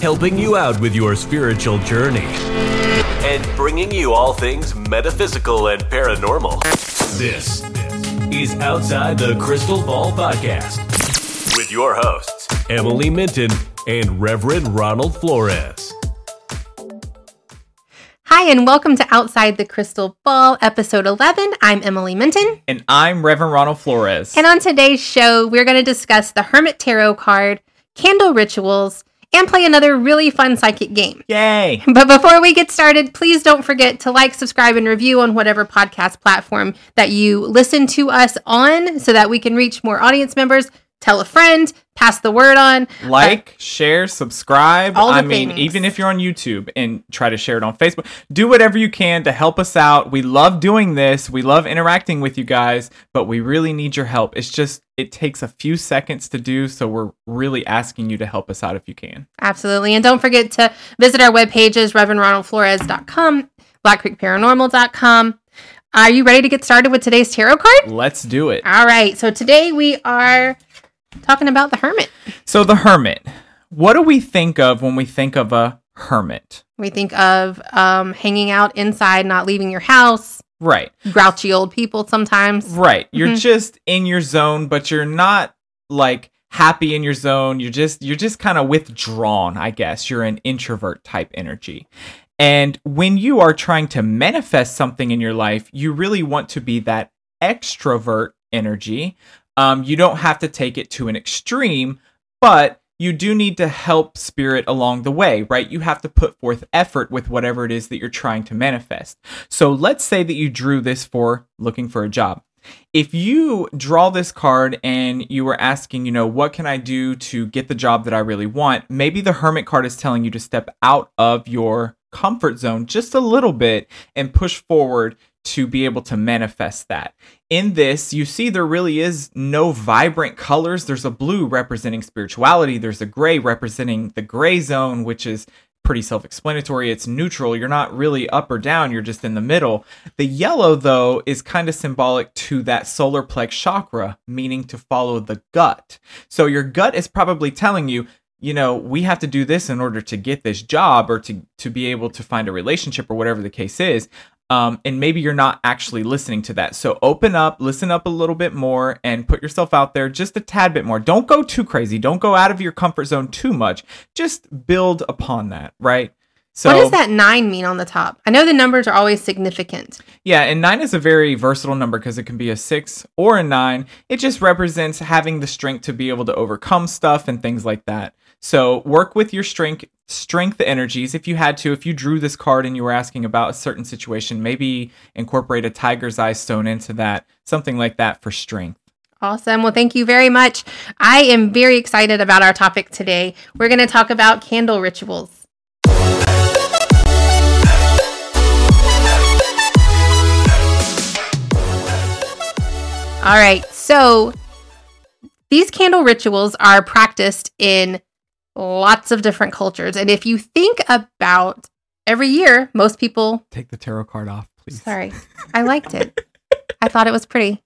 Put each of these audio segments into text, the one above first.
helping you out with your spiritual journey and bringing you all things metaphysical and paranormal. This is Outside the Crystal Ball Podcast with your hosts, Emily Minton and Reverend Ronald Florez. Hi, and welcome to Outside the Crystal Ball, episode 11. I'm Emily Minton. And I'm Reverend Ronald Florez. And on today's show, we're going to discuss the Hermit Tarot card, candle rituals, and play another really fun psychic game. Yay! But before we get started, please don't forget to like, subscribe, and review on whatever podcast platform that you listen to us on so that we can reach more audience members. Tell a friend, pass the word on. Like, uh, share, subscribe. All the I mean, things. even if you're on YouTube and try to share it on Facebook, do whatever you can to help us out. We love doing this. We love interacting with you guys, but we really need your help. It's just it takes a few seconds to do, so we're really asking you to help us out if you can. Absolutely. And don't forget to visit our web pages, ReverendRonaldFlorez.com, BlackCreekParanormal.com. Are you ready to get started with today's tarot card? Let's do it. All right. So today we are talking about the hermit. So, the hermit. What do we think of when we think of a hermit? We think of um, hanging out inside, not leaving your house, Right. grouchy old people sometimes. Right. You're Mhm. just in your zone, but you're not like happy in your zone. You're just you're just kind of withdrawn, I guess. You're an introvert type energy. And when you are trying to manifest something in your life, you really want to be that extrovert energy. Um, you don't have to take it to an extreme, but you do need to help spirit along the way, right? You have to put forth effort with whatever it is that you're trying to manifest. So let's say that you drew this for looking for a job. If you draw this card and you were asking, you know, what can I do to get the job that I really want? Maybe the Hermit card is telling you to step out of your comfort zone just a little bit and push forward to be able to manifest that. In this, you see there really is no vibrant colors. There's a blue representing spirituality, there's a gray representing the gray zone, which is pretty self explanatory. It's neutral. You're not really up or down, you're just in the middle. The yellow, though, is kind of symbolic to that solar plex chakra, meaning to follow the gut. So your gut is probably telling you, you know, we have to do this in order to get this job or to, to be able to find a relationship or whatever the case is. Um, and maybe you're not actually listening to that. So open up, listen up a little bit more, and put yourself out there just a tad bit more. Don't go too crazy. Don't go out of your comfort zone too much. Just build upon that, right? So what does that nine mean on the top? I know the numbers are always significant. Yeah, and nine is a very versatile number because it can be a six or a nine. It just represents having the strength to be able to overcome stuff and things like that. So work with your strength strength energies if you had to if you drew this card and you were asking about a certain situation maybe incorporate a tiger's eye stone into that something like that for strength Awesome. Well, thank you very much. I am very excited about our topic today. We're going to talk about candle rituals. All right. So, these candle rituals are practiced in lots of different cultures. And if you think about every year, most people take the tarot card off please Sorry. I liked it. I thought it was pretty.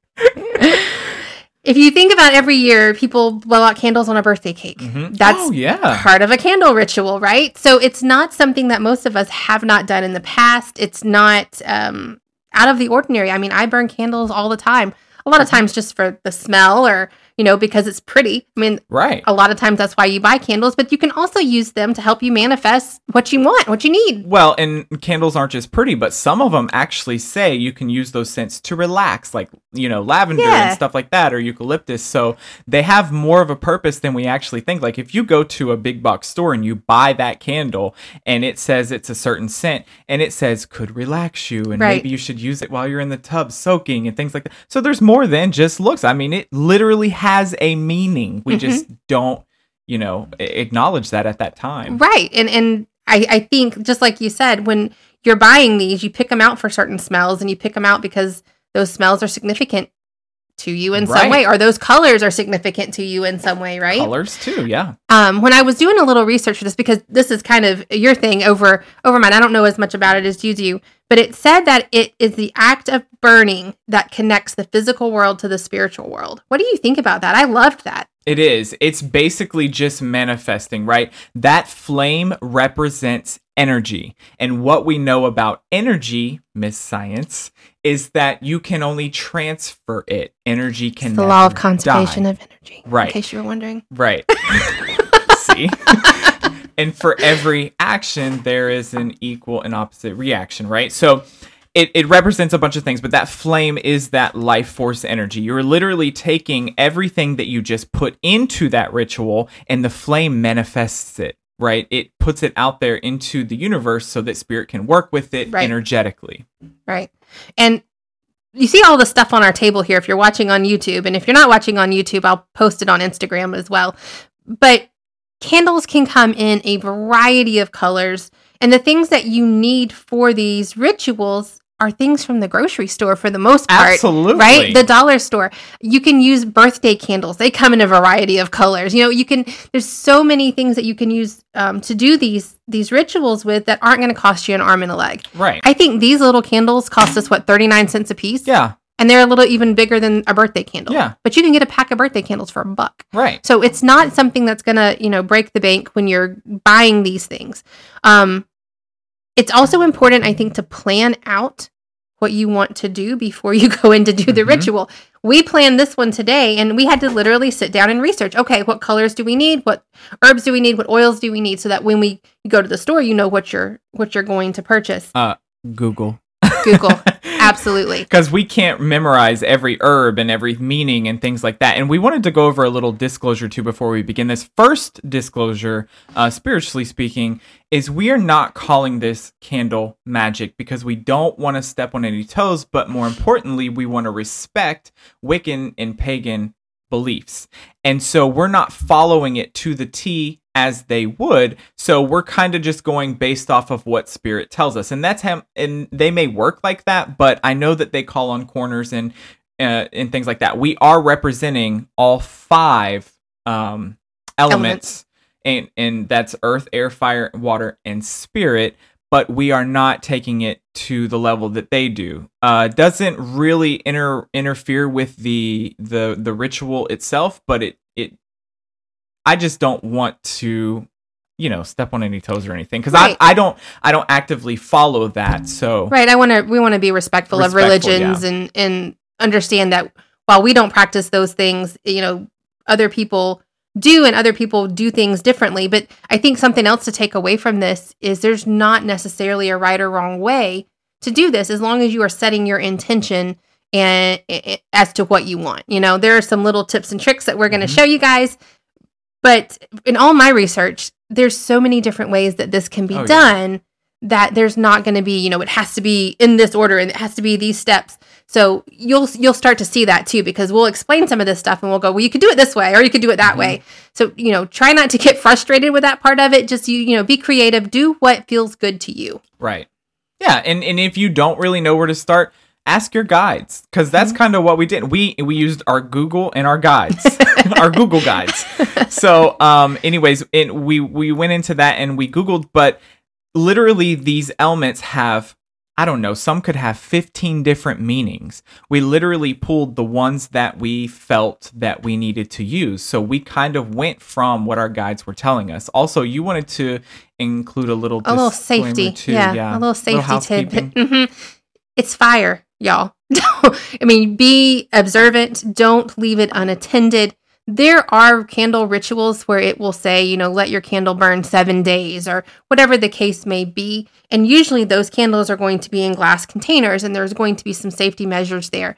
if you think about every year, people blow out candles on a birthday cake. Mhm. That's oh yeah part of a candle ritual, right? So it's not something that most of us have not done in the past. It's not um, out of the ordinary. I mean, I burn candles all the time. A lot of times just for the smell or, you know, because it's pretty. I mean, right a lot of times that's why you buy candles, but you can also use them to help you manifest what you want, what you need. Well, and candles aren't just pretty, but some of them actually say you can use those scents to relax, like, you know, lavender Yeah. and stuff like that, or eucalyptus. So they have more of a purpose than we actually think. Like, if you go to a big box store and you buy that candle and it says it's a certain scent and it says could relax you and Right. maybe you should use it while you're in the tub soaking and things like that. So there's more than just looks. I mean, it literally has a meaning. We Mhm. just don't, you know, acknowledge that at that time. Right. And and I, I think just like you said, when you're buying these, you pick them out for certain smells and you pick them out because those smells are significant to you in some way or those colors are significant to you in some way, right? Colors too, yeah. Um, when I was doing a little research for this, because this is kind of your thing over over mine. I don't know as much about it as you do, But it said that it is the act of burning that connects the physical world to the spiritual world. What do you think about that? I loved that. It is. It's basically just manifesting, right? That flame represents energy. And what we know about energy, Miss Science, is that you can only transfer it. Energy can It's the law of never conservation die. of energy. Right. In case you were wondering. Right. See? and for every action, there is an equal and opposite reaction, right? So it, it represents a bunch of things, but that flame is that life force energy. You're literally taking everything that you just put into that ritual, and the flame manifests it, right? It puts it out there into the universe so that spirit can work with it Right. energetically. Right. And you see all the stuff on our table here if you're watching on YouTube. And if you're not watching on YouTube, I'll post it on Instagram as well. But candles can come in a variety of colors. And the things that you need for these rituals are things from the grocery store for the most part. Absolutely. Right? The dollar store. You can use birthday candles. They come in a variety of colors. You know, you can there's so many things that you can use um, to do these these rituals with that aren't going to cost you an arm and a leg. Right. I think these little candles cost us what 39 cents a piece. yeah. And they're a little even bigger than a birthday candle. Yeah. But you can get a pack of birthday candles for a buck. Right. So it's not something that's going to, you know, break the bank when you're buying these things. Um it's also important I think to plan out what you want to do before you go in to do the Mhm. ritual. We planned this one today and we had to literally sit down and research. Okay, what colors do we need? What herbs do we need? What oils do we need so that when we go to the store, you know what you're what you're going to purchase. Google. Google. Absolutely. because we can't memorize every herb and every meaning and things like that. And we wanted to go over a little disclosure too before we begin. This first disclosure, uh, spiritually speaking, is we are not calling this candle magic because we don't want to step on any toes, but more importantly, we want to respect Wiccan and pagan beliefs. And so we're not following it to the T as they would. So we're kind of just going based off of what spirit tells us. And that's him and they may work like that, but I know that they call on corners and uh, and things like that. We are representing all five um elements, and and that's earth, air, fire, water and spirit but we are not taking it to the level that they do. Uh, doesn't really inter- interfere with the the the ritual itself, but it it. I just don't want to, you know, step on any toes or anything because Right. I I don't I don't actively follow that. So Right. I want to. We want to be respectful, of Respectful, religions and and understand that while we don't practice those things, you know, other people do and other people do things differently. But I think something else to take away from this is there's not necessarily a right or wrong way to do this as long as you are setting your intention and as to what you want. You know, there are some little tips and tricks that we're going to Mhm. show you guys. But in all my research, there's so many different ways that this can be Oh, yeah. done that there's not going to be, you know, it has to be in this order and it has to be these steps. So you'll you'll start to see that too because we'll explain some of this stuff and we'll go, well, you could do it this way or you could do it that Mhm. way. So you know, try not to get frustrated with that part of it. Just you you know, be creative. Do what feels good to you. Right. Yeah, and and if you don't really know where to start, ask your guides because that's kind of what we did. We we used our Google and our guides, our Google guides. So, um, anyways, and we we went into that and we Googled, but literally these elements have. I don't know, some could have 15 different meanings. We literally pulled the ones that we felt that we needed to use. So we kind of went from what our guides were telling us. Also, you wanted to include a little A little safety, too, yeah, a little safety tip. hmm It's fire, y'all. I mean, be observant. Don't leave it unattended. There are candle rituals where it will say, you know, let your candle burn seven days or whatever the case may be. And usually those candles are going to be in glass containers and there's going to be some safety measures there.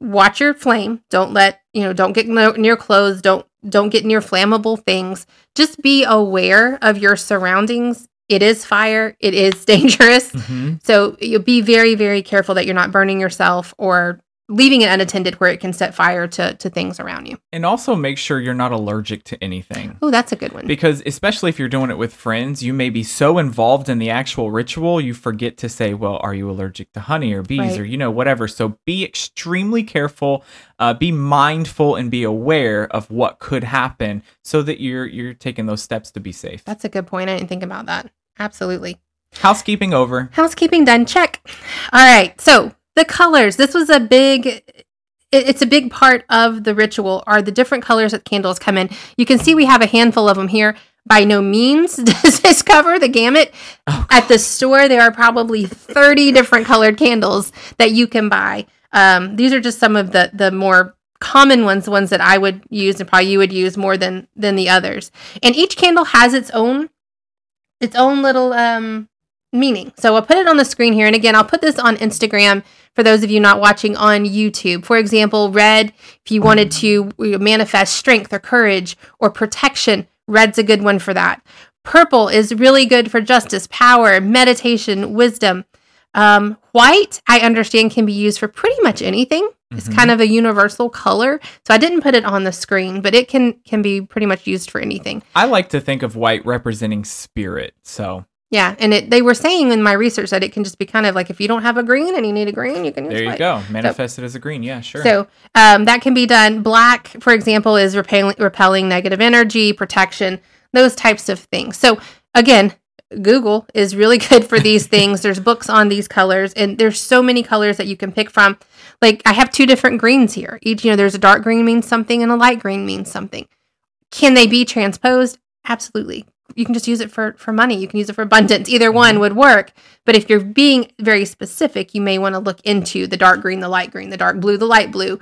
Watch your flame. Don't let, you know, don't get near clothes. Don't don't get near flammable things. Just be aware of your surroundings. It is fire. It is dangerous. Mhm. So you'll be very, very careful that you're not burning yourself or leaving it unattended where it can set fire to, to things around you. And also make sure you're not allergic to anything. Oh, that's a good one. Because especially if you're doing it with friends, you may be so involved in the actual ritual, you forget to say, "Well, are you allergic to honey or bees Right. or you know whatever?" So be extremely careful, uh, be mindful, and be aware of what could happen, so that you're you're taking those steps to be safe. That's a good point. I didn't think about that. Absolutely. Housekeeping over. Housekeeping done. Check. All right. So the colors. This was a big. It's a big part of the ritual. Are the different colors that candles come in? You can see we have a handful of them here. By no means does this cover the gamut. At the store, there are probably thirty different colored candles that you can buy. Um, these are just some of the the more common ones, the ones that I would use and probably you would use more than than the others. And each candle has its own its own little um meaning. So I'll put it on the screen here. And again, I'll put this on Instagram for those of you not watching on YouTube. For example, red, if you wanted to manifest strength or courage or protection, red's a good one for that. Purple is really good for justice, power, meditation, wisdom. Um, white, I understand, can be used for pretty much anything. It's Mhm. kind of a universal color. So I didn't put it on the screen, but it can can be pretty much used for anything. I like to think of white representing spirit. So Yeah, and it, they were saying in my research that it can just be kind of like if you don't have a green and you need a green, you can use there you white. go. Manifest it as a green. Yeah, sure. So um, that can be done. Black, for example, is repelling, repelling negative energy, protection, those types of things. So again, Google is really good for these things. There's books on these colors, and there's so many colors that you can pick from. Like I have two different greens here. Each, you know, there's a dark green means something, and a light green means something. Can they be transposed? Absolutely. You can just use it for for money. You can use it for abundance. Either one would work. But if you're being very specific, you may want to look into the dark green, the light green, the dark blue, the light blue,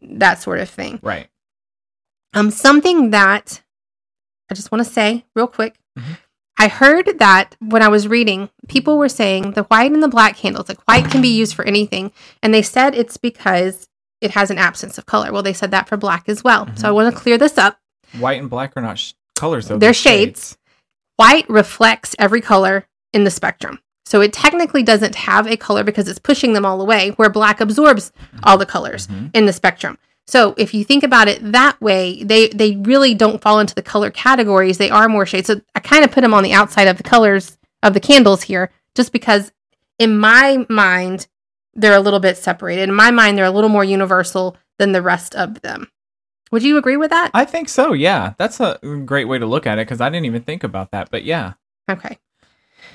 that sort of thing. right. Um, something that I just want to say real quick. Mhm. I heard that when I was reading, people were saying the white and the black candles, like white can be used for anything. And they said it's because it has an absence of color. Well, they said that for black as well. So I want to clear this up. White and black are not sh- colors though. They're shades. White reflects every color in the spectrum. So it technically doesn't have a color because it's pushing them all away, where black absorbs all the colors Mhm. in the spectrum. So if you think about it that way, they they really don't fall into the color categories. They are more shades. So I kind of put them on the outside of the colors of the candles here, just because in my mind they're a little bit separated. In my mind, they're a little more universal than the rest of them. Would you agree with that? I think so. Yeah, that's a great way to look at it because I didn't even think about that. But yeah, Okay.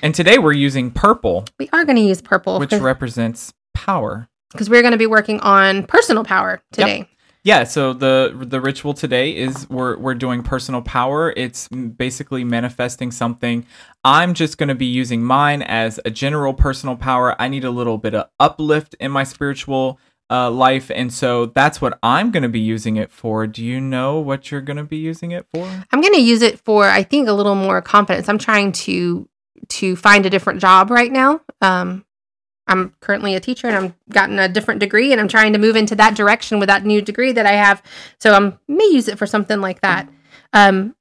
and today we're using purple, We are going to use purple which represents power. because we're going to be working on personal power today. Yeah, so the the ritual today is we're we're doing personal power. It's basically manifesting something. I'm just going to be using mine as a general personal power. I need a little bit of uplift in my spiritual uh, life, and so that's what I'm going to be using it for. Do you know what you're going to be using it for? I'm going to use it for I think a little more confidence. I'm trying to to find a different job right now. Um, I'm currently a teacher and I'm gotten a different degree and I'm trying to move into that direction with that new degree that I have. So I may use it for something like that. Um,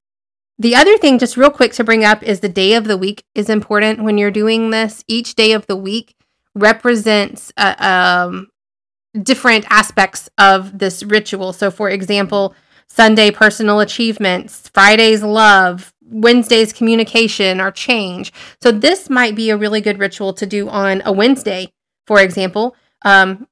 the other thing, just real quick to bring up, is the day of the week is important when you're doing this. Each day of the week represents uh, um, different aspects of this ritual. So, for example, Sunday, personal achievements, Friday's love, Wednesday's communication or change. So, this might be a really good ritual to do on a Wednesday, for example. Um,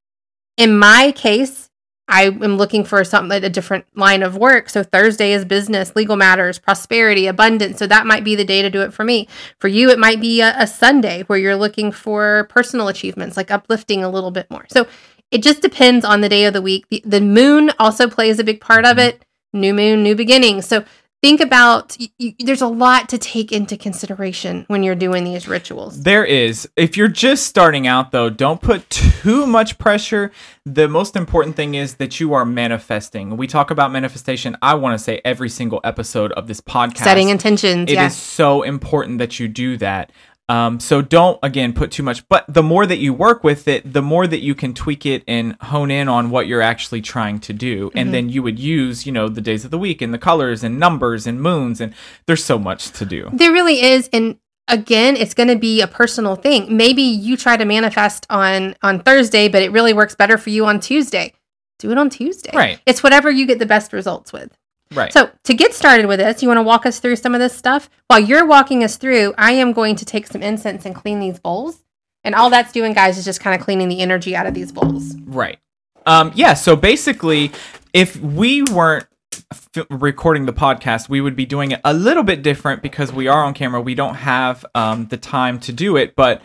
in my case, I am looking for something a different line of work. So Thursday is business, legal matters, prosperity, abundance. So that might be the day to do it for me. For you, it might be a, a Sunday where you're looking for personal achievements, like uplifting a little bit more. So it just depends on the day of the week. The, the moon also plays a big part of mm-hmm. it. New moon, new beginnings. So think about y y there's a lot to take into consideration when you're doing these rituals. There is. If you're just starting out, though, don't put too much pressure. The most important thing is that you are manifesting. We talk about manifestation, I want to say, every single episode of this podcast. Setting intentions. It is yeah. so important that you do that. Um, so don't again put too much. But the more that you work with it, the more that you can tweak it and hone in on what you're actually trying to do. Mm-hmm. And then you would use, you know, the days of the week and the colors and numbers and moons and there's so much to do. There really is, and again, it's going to be a personal thing. Maybe you try to manifest on on Thursday, but it really works better for you on Tuesday. Do it on Tuesday. Right. It's whatever you get the best results with. Right. So to get started with this, you want to walk us through some of this stuff. While you're walking us through, I am going to take some incense and clean these bowls. And all that's doing, guys, is just kind of cleaning the energy out of these bowls. Right. Um, yeah. So basically, if we weren't f- recording the podcast, we would be doing it a little bit different because we are on camera. We don't have um, the time to do it, but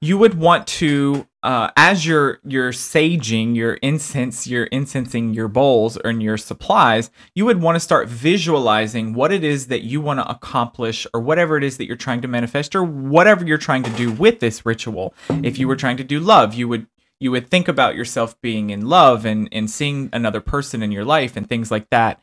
you would want to, uh, as you're you're saging your incense, you're incensing your bowls and your supplies. You would want to start visualizing what it is that you want to accomplish, or whatever it is that you're trying to manifest, or whatever you're trying to do with this ritual. If you were trying to do love, you would you would think about yourself being in love and and seeing another person in your life and things like that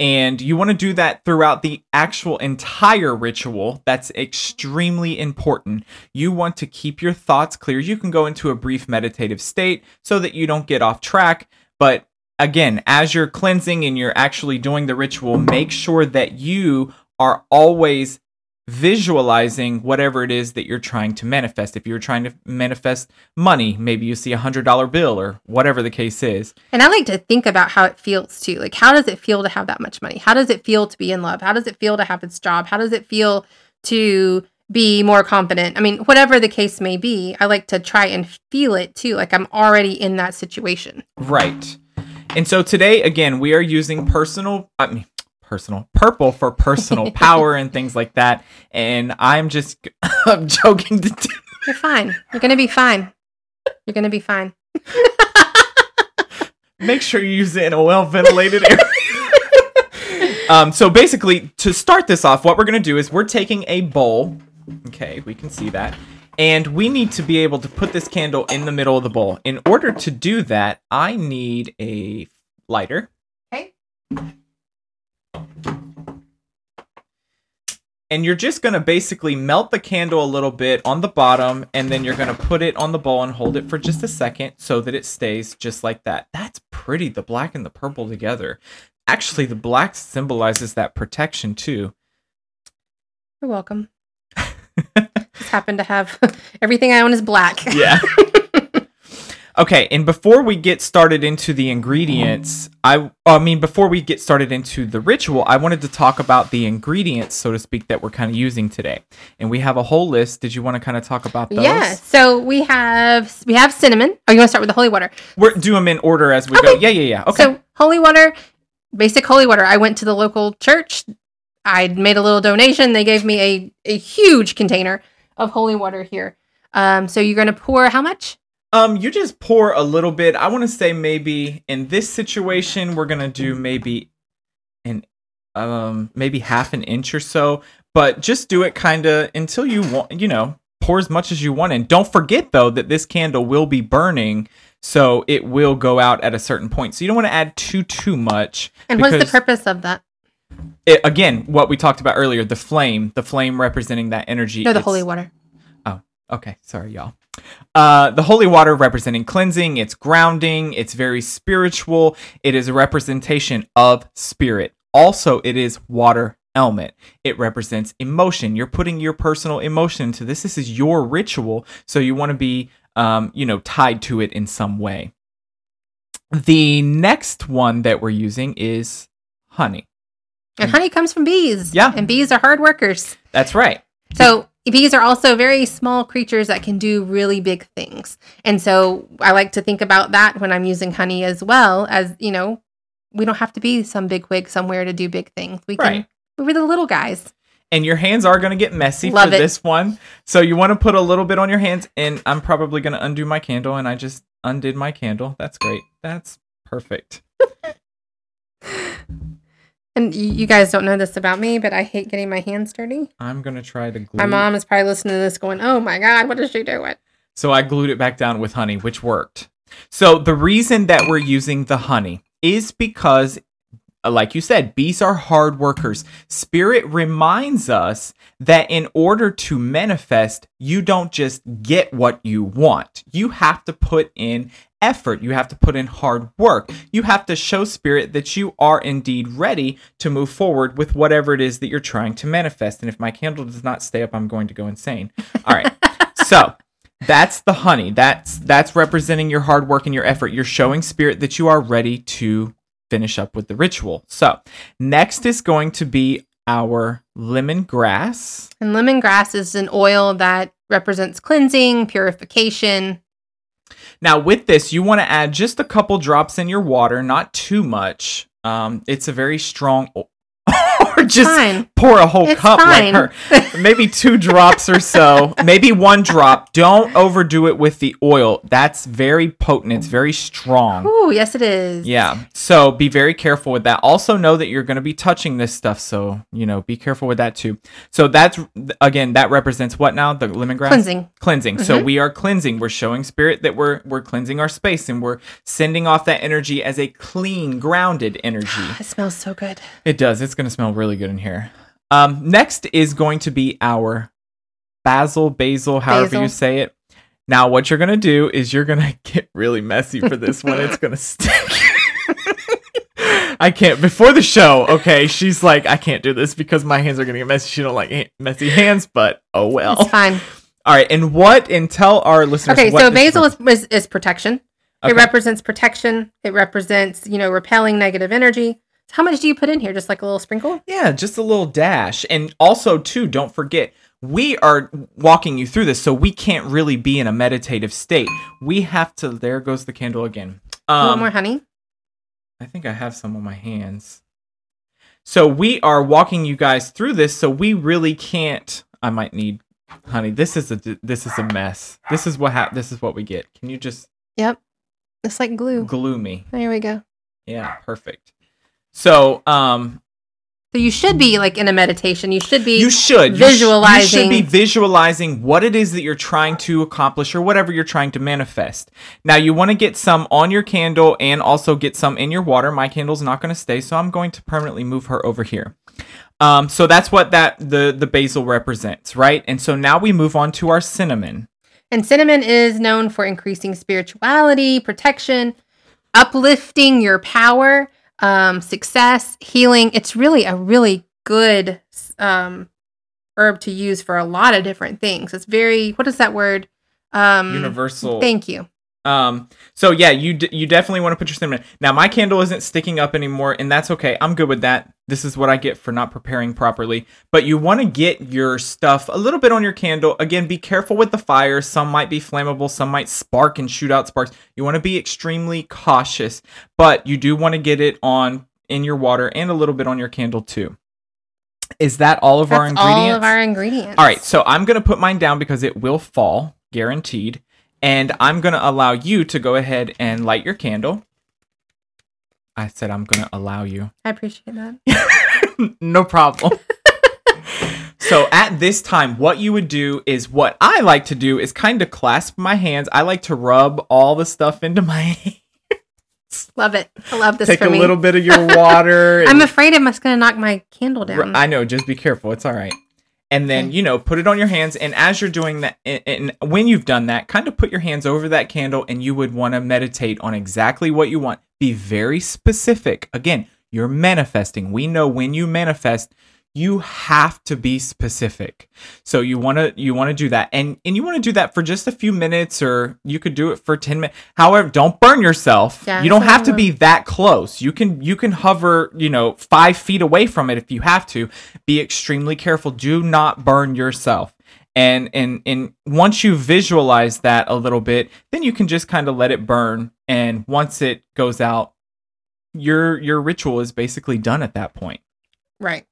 and you want to do that throughout the actual entire ritual. That's extremely important. You want to keep your thoughts clear. You can go into a brief meditative state so that you don't get off track. But again, as you're cleansing and you're actually doing the ritual, make sure that you are always visualizing whatever it is that you're trying to manifest. If you're trying to manifest money, maybe you see a hundred dollar bill or whatever the case is. And I like to think about how it feels too. Like, how does it feel to have that much money? How does it feel to be in love? How does it feel to have this job? How does it feel to be more confident? I mean, whatever the case may be, I like to try and feel it too. Like I'm already in that situation. Right. And so today, again, we are using personal, I mean, personal purple for personal power and things like that. And I'm just I'm joking. To You're fine. You're gonna be fine. You're gonna be fine. Make sure you use it in a well ventilated area. um, so basically, to start this off, what we're gonna do is we're taking a bowl. Okay, we can see that. And we need to be able to put this candle in the middle of the bowl. In order to do that, I need a lighter. Okay. And you're just going to basically melt the candle a little bit on the bottom and then you're going to put it on the bowl and hold it for just a second so that it stays just like that. That's pretty, the black and the purple together. Actually, the black symbolizes that protection too. You're welcome. just happen to have everything I own is black. Yeah. Okay, and before we get started into the ingredients, I I mean before we get started into the ritual, I wanted to talk about the ingredients, so to speak, that we're kind of using today. And we have a whole list. Did you want to kind of talk about those? Yeah. So we have we have cinnamon. Oh, you want to start with the holy water? We're do them in order as we go. Yeah, yeah, yeah. Okay. So holy water, basic holy water. I went to the local church. I made a little donation. They gave me a a huge container of holy water here. Um, so you're gonna pour how much? Um, you just pour a little bit. I want to say maybe in this situation we're gonna do maybe an um maybe half an inch or so, but just do it kind of until you want. You know, pour as much as you want, and don't forget though that this candle will be burning, so it will go out at a certain point. So you don't want to add too too much. And what's the purpose of that? It, again, what we talked about earlier, the flame, the flame representing that energy. No, the holy water. Oh, okay. Sorry, y'all. Uh, the holy water representing cleansing, it's grounding, it's very spiritual. It is a representation of spirit. Also, it is water element. It represents emotion. You're putting your personal emotion into this. This is your ritual, so you want to be, um, you know, tied to it in some way. The next one that we're using is honey. And honey comes from bees. Yeah. And bees are hard workers. That's right. So bees are also very small creatures that can do really big things. And so I like to think about that when I'm using honey as well as, you know, we don't have to be some big wig somewhere to do big things. We can Right. we're the little guys. and your hands are going to get messy Love for it. this one. So you want to put a little bit on your hands and I'm probably going to undo my candle and I just undid my candle. That's great. That's perfect. And you guys don't know this about me, but I hate getting my hands dirty. I'm going to try to glue My mom is probably listening to this going, "Oh my god, what is she doing?" So I glued it back down with honey, which worked. So the reason that we're using the honey is because Uh, like you said, bees are hard workers. Spirit reminds us that in order to manifest, you don't just get what you want. You have to put in effort. You have to put in hard work. You have to show spirit that you are indeed ready to move forward with whatever it is that you're trying to manifest. And if my candle does not stay up, I'm going to go insane. All right. so, that's the honey. That's that's representing your hard work and your effort. You're showing spirit that you are ready to finish up with the ritual. So, next is going to be our lemongrass. And lemongrass is an oil that represents cleansing, purification. Now, with this, you want to add just a couple drops in your water, not too much. Um, it's a very strong. Or just fine. pour a whole It's cup fine. like her. Maybe two drops or so. Maybe one drop. Don't overdo it with the oil. That's very potent. It's very strong. Ooh, yes, it is. Yeah. So be very careful with that. Also know that you're going to be touching this stuff. So, you know, be careful with that too. So that's, again, that represents what now? The lemongrass? Cleansing. Cleansing. So mm-hmm. we are cleansing. We're showing spirit that we're, we're cleansing our space and we're sending off that energy as a clean, grounded energy. It smells so good. It does. It's going to smell really good in here. Um, next is going to be our basil, basil, however Basil. you say it. Now, what you're going to do is you're going to get really messy for this one. It's going to stick. I can't. Before the show, okay, she's like, I can't do this because my hands are going to get messy. She don't like ha- messy hands, but oh well. It's fine. All right, and what? And tell our listeners. Okay, so basil is, is, is protection. Okay. It represents protection. It represents, you know, repelling negative energy. How much do you put in here? Just like a little sprinkle? Yeah, just a little dash. And also, too, don't forget, we are walking you through this, so we can't really be in a meditative state. We have to. There goes the candle again. Um, more honey. I think I have some on my hands. So we are walking you guys through this, so we really can't. I might need, honey. This is a this is a mess. This is what hap- This is what we get. Can you just Yep. It's like glue. glue me? There we go. Yeah, perfect. So, um, So you should be like in a meditation. You should be you should You sh- visualizing. You should be visualizing what it is that you're trying to accomplish or whatever you're trying to manifest. Now you want to get some on your candle and also get some in your water. My candle's not going to stay, so I'm going to permanently move her over here. Um, so that's what that the the basil represents, right? And so now we move on to our cinnamon. And cinnamon is known for increasing spirituality, protection, uplifting your power, um, success, healing. It's really a really good um, herb to use for a lot of different things. It's very, what is that word? Um, Universal. Thank you. Um, so yeah, you d- you definitely want to put your cinnamon. Now my candle isn't sticking up anymore, and that's okay. I'm good with that. This is what I get for not preparing properly. But you want to get your stuff a little bit on your candle. Again, be careful with the fire. Some might be flammable, some might spark and shoot out sparks. You want to be extremely cautious, but you do want to get it on in your water and a little bit on your candle too. Is that all of our ingredients? all of our ingredients. All right, so I'm going to put mine down because it will fall, guaranteed. And I'm going to allow you to go ahead and light your candle. I said I'm going to allow you. I appreciate that. no problem. so at this time, what you would do is what I like to do is kind of clasp my hands. I like to rub all the stuff into my hands. Love it. I love this Take a me. little bit of your water. I'm afraid I'm just going to knock my candle down. I know, just be careful. It's all right. And then, you know, put it on your hands. And as you're doing that, and, and when you've done that, kind of put your hands over that candle and you would want to meditate on exactly what you want. Be very specific. Again, you're manifesting. We know when you manifest, you have to be specific. So you want to you want to do that. And and you want to do that for just a few minutes or you could do it for 10 minutes. However, don't burn yourself. You don't have to be that close. You can you can hover, you know, 5 feet away from it if you have to. Be extremely careful. Do not burn yourself. And and and once you visualize that a little bit, then you can just kind of let it burn and once it goes out, your your ritual is basically done at that point. right.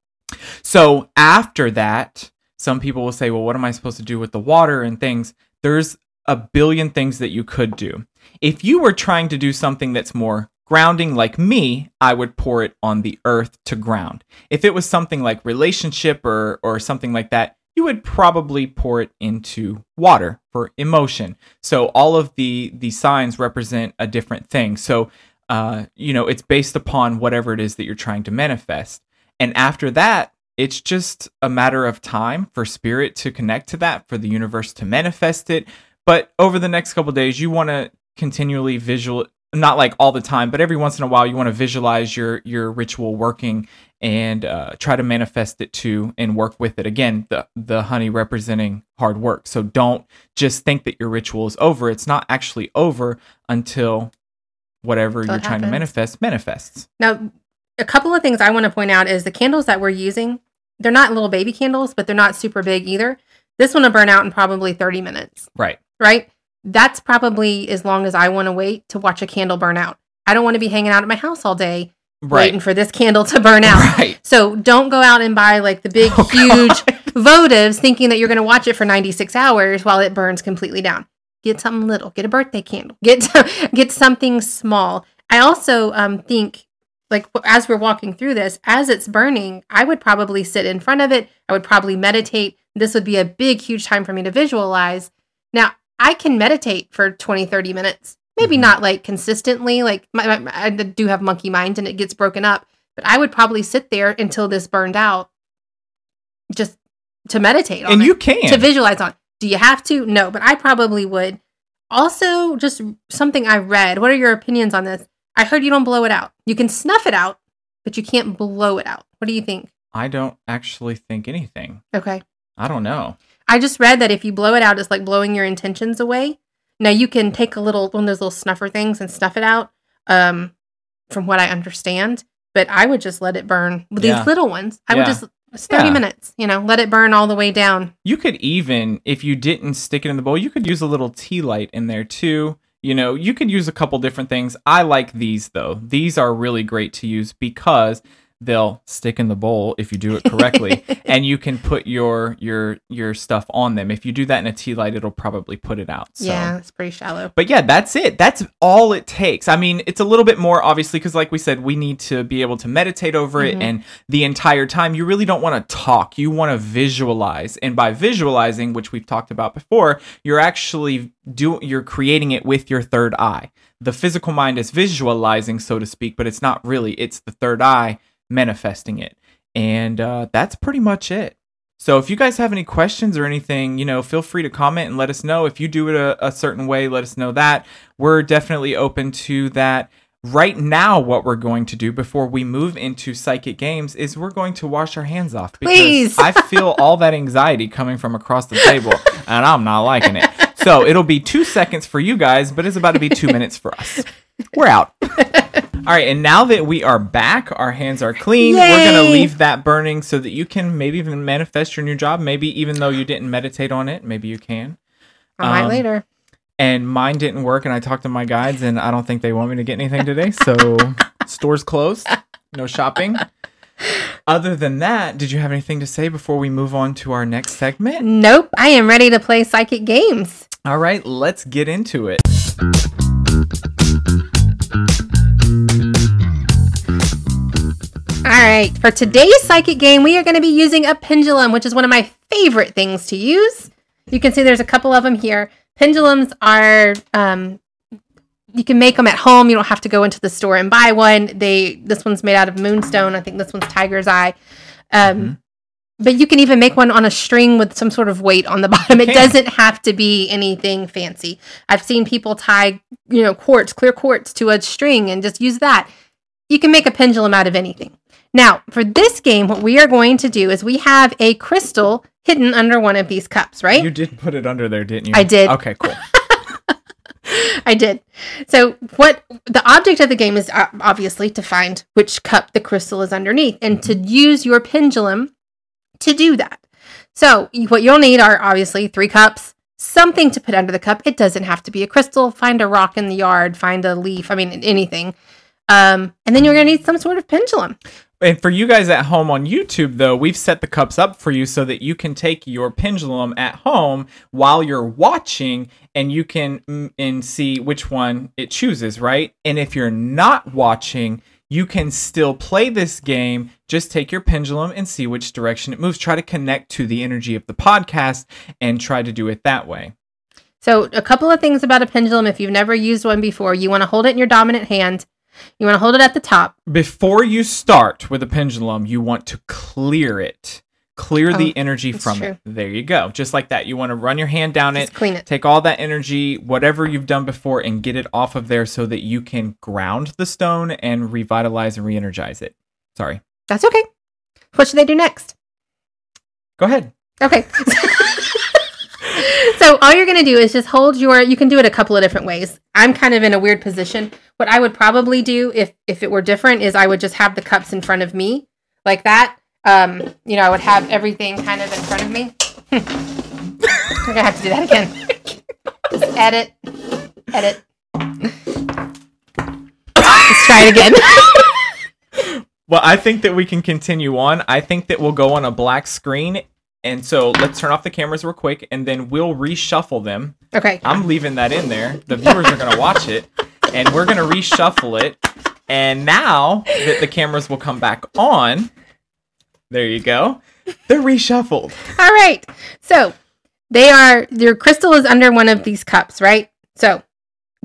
So after that, some people will say, well, what am I supposed to do with the water and things? There's a billion things that you could do. If you were trying to do something that's more grounding like me, I would pour it on the earth to ground. If it was something like relationship or or something like that, you would probably pour it into water for emotion. So all of the the signs represent a different thing. So uh, you know, it's based upon whatever it is that you're trying to manifest. And after that, it's just a matter of time for spirit to connect to that, for the universe to manifest it. But over the next couple days, you want to continually visual not like all the time, but every once in a while you want to visualize your your ritual working and uh, try to manifest it too and work with it. Again, the the honey representing hard work. So don't just think that your ritual is over. It's not actually over until whatever Until you're trying to manifest manifests. Now, a couple of things I want to point out is the candles that we're using, they're not little baby candles, but they're not super big either. This one will burn out in probably 30 minutes, Right. right? That's probably as long as I want to wait to watch a candle burn out. I don't want to be hanging out at my house all day Right. waiting for this candle to burn out. Right. So don't go out and buy like the big, Oh, huge votives thinking that you're going to watch it for 96 hours while it burns completely down. Get something little. Get a birthday candle. Get get something small. I also um, think like as we're walking through this, as it's burning, I would probably sit in front of it. I would probably meditate. This would be a big, huge time for me to visualize. Now, I can meditate for 20, 30 minutes. Maybe Mhm. not like consistently. Like my, my, I do have monkey mind and it gets broken up. But I would probably sit there until this burned out just to meditate on And it, you can. to visualize on. Do you have to? No, but I probably would. Also, just something I read. What are your opinions on this? I heard you don't blow it out. You can snuff it out, but you can't blow it out. What do you think? I don't actually think anything. Okay. I don't know. I just read that if you blow it out, it's like blowing your intentions away. Now you can take a little one of those little snuffer things and snuff it out. Um, from what I understand, but I would just let it burn. With these Yeah. little ones, I would just it's thirty Yeah. minutes. You know, let it burn all the way down. You could even, if you didn't stick it in the bowl, you could use a little tea light in there too. You know, you could use a couple different things. I like these though. These are really great to use because they'll stick in the bowl if you do it correctly and you can put your your your stuff on them. If you do that in a tea light, it'll probably put it out. So. Yeah, it's pretty shallow. But yeah, that's it. That's all it takes. I mean, it's a little bit more obviously because, like we said, we need to be able to meditate over Mhm. it. And the entire time, you really don't want to talk. You want to visualize. And by visualizing, which we've talked about before, you're actually do you're creating it with your third eye. The physical mind is visualizing, so to speak, but it's not really. It's the third eye manifesting it. And uh, that's pretty much it. So if you guys have any questions or anything, you know, feel free to comment and let us know. If you do it a, a certain way, let us know that. We're definitely open to that. Right now, what we're going to do before we move into psychic games is we're going to wash our hands off because Please. I feel all that anxiety coming from across the table and I'm not liking it. So it'll be two seconds for you guys, but it's about to be two minutes for us. We're out. All right, and now that we are back, our hands are clean. We're gonna leave that burning so that you can maybe even manifest your new job. Maybe even though you didn't meditate on it, maybe you can. I might Um, later. And mine didn't work, and I talked to my guides, and I don't think they want me to get anything today. So stores closed, no shopping. Other than that, did you have anything to say before we move on to our next segment? Nope, I am ready to play psychic games. All right, let's get into it. All right, for today's psychic game, we are going to be using a pendulum, which is one of my favorite things to use. You can see there's a couple of them here. Pendulums are, um, you can make them at home. You don't have to go into the store and buy one. They this one's made out of moonstone. I think this one's tiger's eye. Um, Mhm. But you can even make one on a string with some sort of weight on the bottom. It doesn't have to be anything fancy. I've seen people tie, you know, quartz, clear quartz to a string and just use that. You can make a pendulum out of anything. Now, for this game, what we are going to do is we have a crystal hidden under one of these cups, right? You did put it under there, didn't you? I did. Okay, cool. I did. So, what the object of the game is uh, obviously to find which cup the crystal is underneath and to use your pendulum to do that. So, what you'll need are obviously three cups, something to put under the cup. It doesn't have to be a crystal. Find a rock in the yard, find a leaf, I mean, anything. Um, and then you're going to need some sort of pendulum. And for you guys at home on YouTube, though, we've set the cups up for you so that you can take your pendulum at home while you're watching and you can and see which one it chooses, right? And if you're not watching, you can still play this game. Just take your pendulum and see which direction it moves. Try to connect to the energy of the podcast and try to do it that way. So, a couple of things about a pendulum if you've never used one before, you want to hold it in your dominant hand. You want to hold it at the top. Before you start with a pendulum, you want to clear it. Clear the Oh, energy from true. it. There you go. Just like that. You want to run your hand down Just it, clean it. take all that energy, whatever you've done before, and get it off of there so that you can ground the stone and revitalize and re energize it. Sorry. That's okay. What should they do next? Go ahead. Okay. so all you're going to do is just hold your you can do it a couple of different ways. I'm kind of in a weird position. What I would probably do if if it were different is I would just have the cups in front of me like that. Um, you know, I would have everything kind of in front of me. We're to have to do that again. Just edit. Edit. Let's try it again. Well, I think that we can continue on. I think that we'll go on a black screen. And so let's turn off the cameras real quick and then we'll reshuffle them. Okay. I'm leaving that in there. The viewers are going to watch it and we're going to reshuffle it. And now that the cameras will come back on, there you go. They're reshuffled. All right. So they are, your crystal is under one of these cups, right? So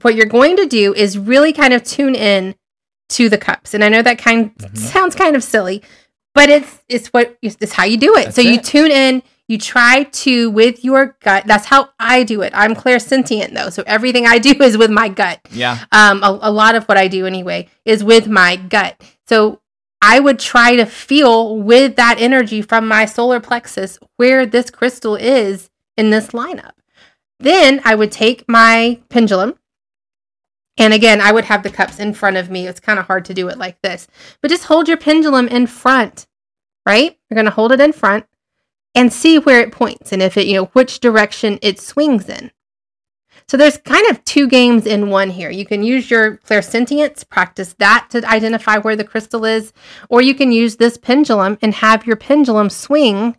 what you're going to do is really kind of tune in to the cups. And I know that kind Mhm. sounds kind of silly, but it's it's what it's how you do it. That's so you it. tune in, you try to with your gut. That's how I do it. I'm clairsentient though. So everything I do is with my gut. Yeah. Um a, a lot of what I do anyway is with my gut. So I would try to feel with that energy from my solar plexus where this crystal is in this lineup. Then I would take my pendulum. And again, I would have the cups in front of me. It's kind of hard to do it like this. But just hold your pendulum in front, right? You're going to hold it in front and see where it points and if it, you know, which direction it swings in. So there's kind of two games in one here. You can use your clairsentience, practice that to identify where the crystal is, or you can use this pendulum and have your pendulum swing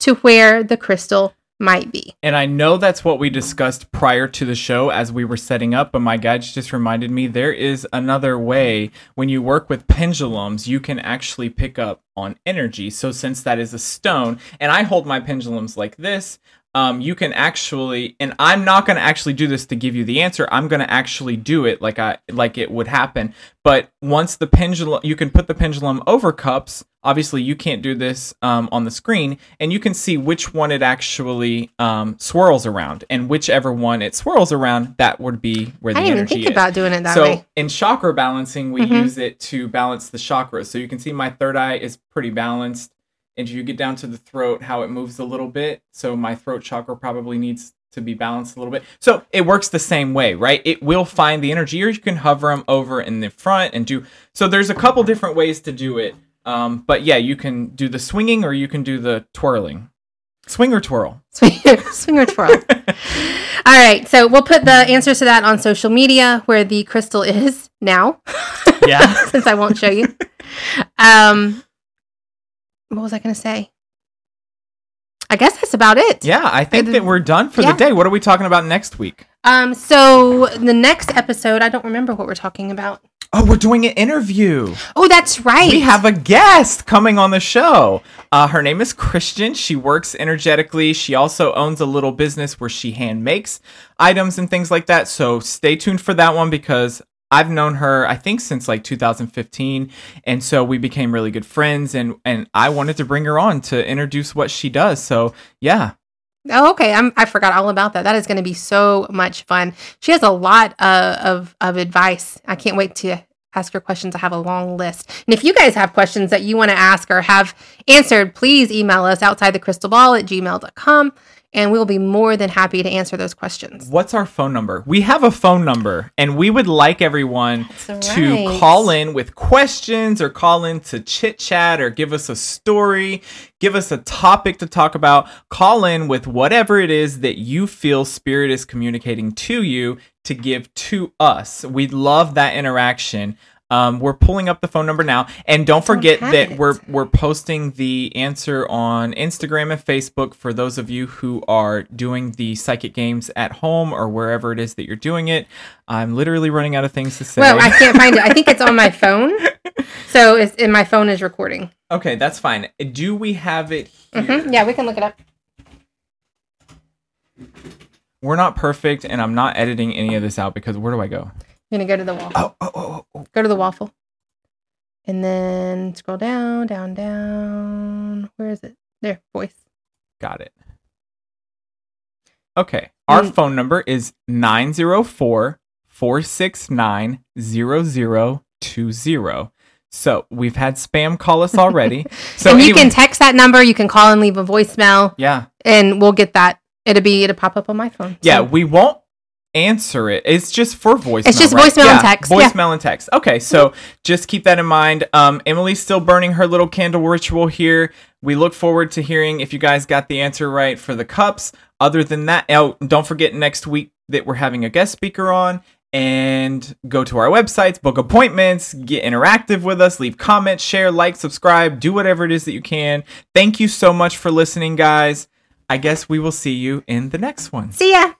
to where the crystal might be. And I know that's what we discussed prior to the show as we were setting up, but my guides just reminded me there is another way. When you work with pendulums, you can actually pick up on energy. So, since that is a stone, and I hold my pendulums like this, um, you can actually, and I'm not going to actually do this to give you the answer. I'm going to actually do it like I like it would happen. But once the pendulum, you can put the pendulum over cups. Obviously, you can't do this um, on the screen, and you can see which one it actually um, swirls around, and whichever one it swirls around, that would be where the I didn't even energy think is. about doing it that so way. in chakra balancing, we Mhm. use it to balance the chakras. So you can see my third eye is pretty balanced, and you get down to the throat, how it moves a little bit. So my throat chakra probably needs to be balanced a little bit. So it works the same way, right? It will find the energy, or you can hover them over in the front and do. So there's a couple different ways to do it. Um, but yeah, you can do the swinging or you can do the twirling. Swing or twirl. Swing, swing or twirl. All right. So we'll put the answers to that on social media where the crystal is now. Yeah. since I won't show you. Um, what was I going to say? I guess that's about it. Yeah, I think that we're done for yeah. the day. What are we talking about next week? Um, so the next episode, I don't remember what we're talking about. Oh, we're doing an interview. Oh, that's right. We have a guest coming on the show. Uh, her name is Christian. She works energetically. She also owns a little business where she hand makes items and things like that. So stay tuned for that one because I've known her, I think, since like 2015, and so we became really good friends. and And I wanted to bring her on to introduce what she does. So yeah, Oh, okay. I'm, I forgot all about that. That is going to be so much fun. She has a lot uh, of of advice. I can't wait to ask her questions. I have a long list. And if you guys have questions that you want to ask or have answered, please email us outside the crystal ball at gmail.com and we'll be more than happy to answer those questions. what's our phone number? We have a phone number, and we would like everyone That's to call in with questions or call in to chit chat or give us a story, give us a topic to talk about. Call in with whatever it is that you feel Spirit is communicating to you to give to us. We'd love that interaction. Um, we're pulling up the phone number now, and don't forget have that it. we're we're posting the answer on Instagram and Facebook for those of you who are doing the psychic games at home or wherever it is that you're doing it. I'm literally running out of things to say. Well, I can't find it. I think it's on my phone. So it's, and my phone is recording. okay, that's fine. Do we have it here? hmm Yeah, we can look it up. We're not perfect, and I'm not editing any of this out because where do I go? Going to go to the waffle. Oh, oh, oh, oh. Go to the waffle. And then scroll down, down, down. Where is it? There, voice. got it. Okay, our Mm. phone number is 904 469 0020. So we've had spam call us already. So and you anyway- can text that number. You can call and leave a voicemail, yeah, and we'll get that. It'll be it'll pop up on my phone. yeah, we won't answer it. It's just for voicemail. It's just right? voicemail and Yeah, text, yeah. Voicemail and text. Okay, so just keep that in mind. Um, Emily's still burning her little candle ritual here. We look forward to hearing if you guys got the answer right for the cups. Other than that, oh, don't forget next week that we're having a guest speaker on. and go to our websites, book appointments, get interactive with us, leave comments, share, like, subscribe, do whatever it is that you can. Thank you so much for listening, guys. I guess we will see you in the next one. See ya.